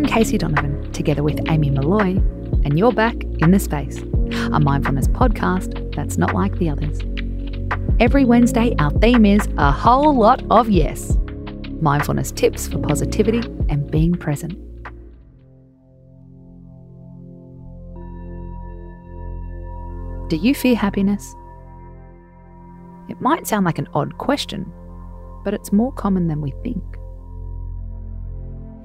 I'm Casey Donovan, together with Amy Molloy, and you're back in the space, a mindfulness podcast that's not like the others. Every Wednesday, our theme is a whole lot of yes mindfulness tips for positivity and being present. Do you fear happiness? It might sound like an odd question, but it's more common than we think.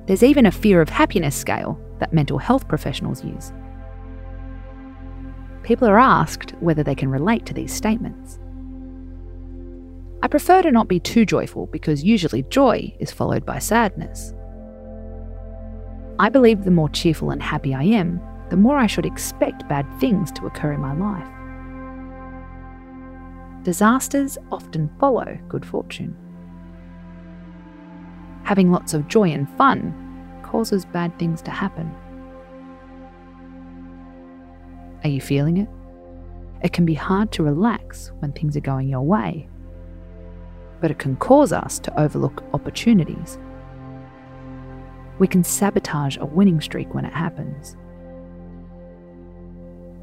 There's even a fear of happiness scale that mental health professionals use. People are asked whether they can relate to these statements. I prefer to not be too joyful because usually joy is followed by sadness. I believe the more cheerful and happy I am, the more I should expect bad things to occur in my life. Disasters often follow good fortune. Having lots of joy and fun causes bad things to happen. Are you feeling it? It can be hard to relax when things are going your way, but it can cause us to overlook opportunities. We can sabotage a winning streak when it happens.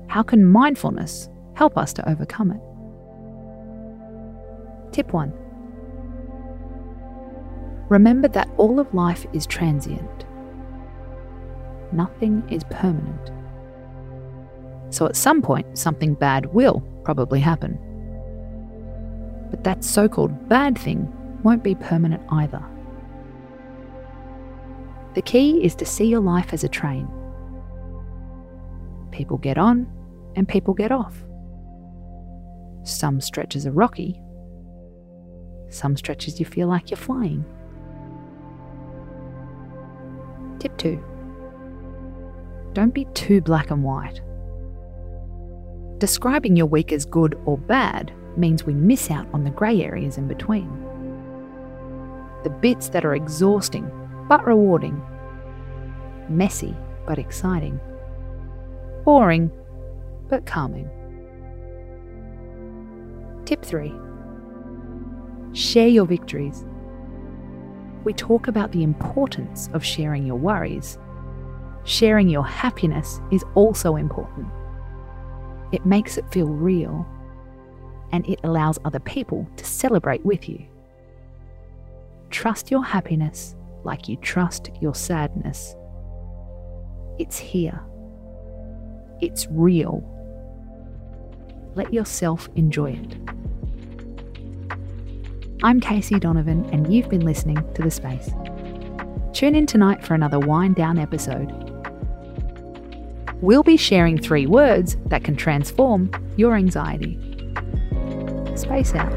How can mindfulness help us to overcome it? Tip 1 Remember that all of life is transient. Nothing is permanent. So at some point, something bad will probably happen. But that so called bad thing won't be permanent either. The key is to see your life as a train. People get on and people get off. Some stretches are rocky, some stretches you feel like you're flying. Tip 2 Don't be too black and white. Describing your week as good or bad means we miss out on the grey areas in between. The bits that are exhausting but rewarding, messy but exciting, boring but calming. Tip 3 Share your victories we talk about the importance of sharing your worries. Sharing your happiness is also important. It makes it feel real and it allows other people to celebrate with you. Trust your happiness like you trust your sadness. It's here. It's real. Let yourself enjoy it. I'm Casey Donovan, and you've been listening to The Space. Tune in tonight for another wind down episode. We'll be sharing three words that can transform your anxiety. Space out.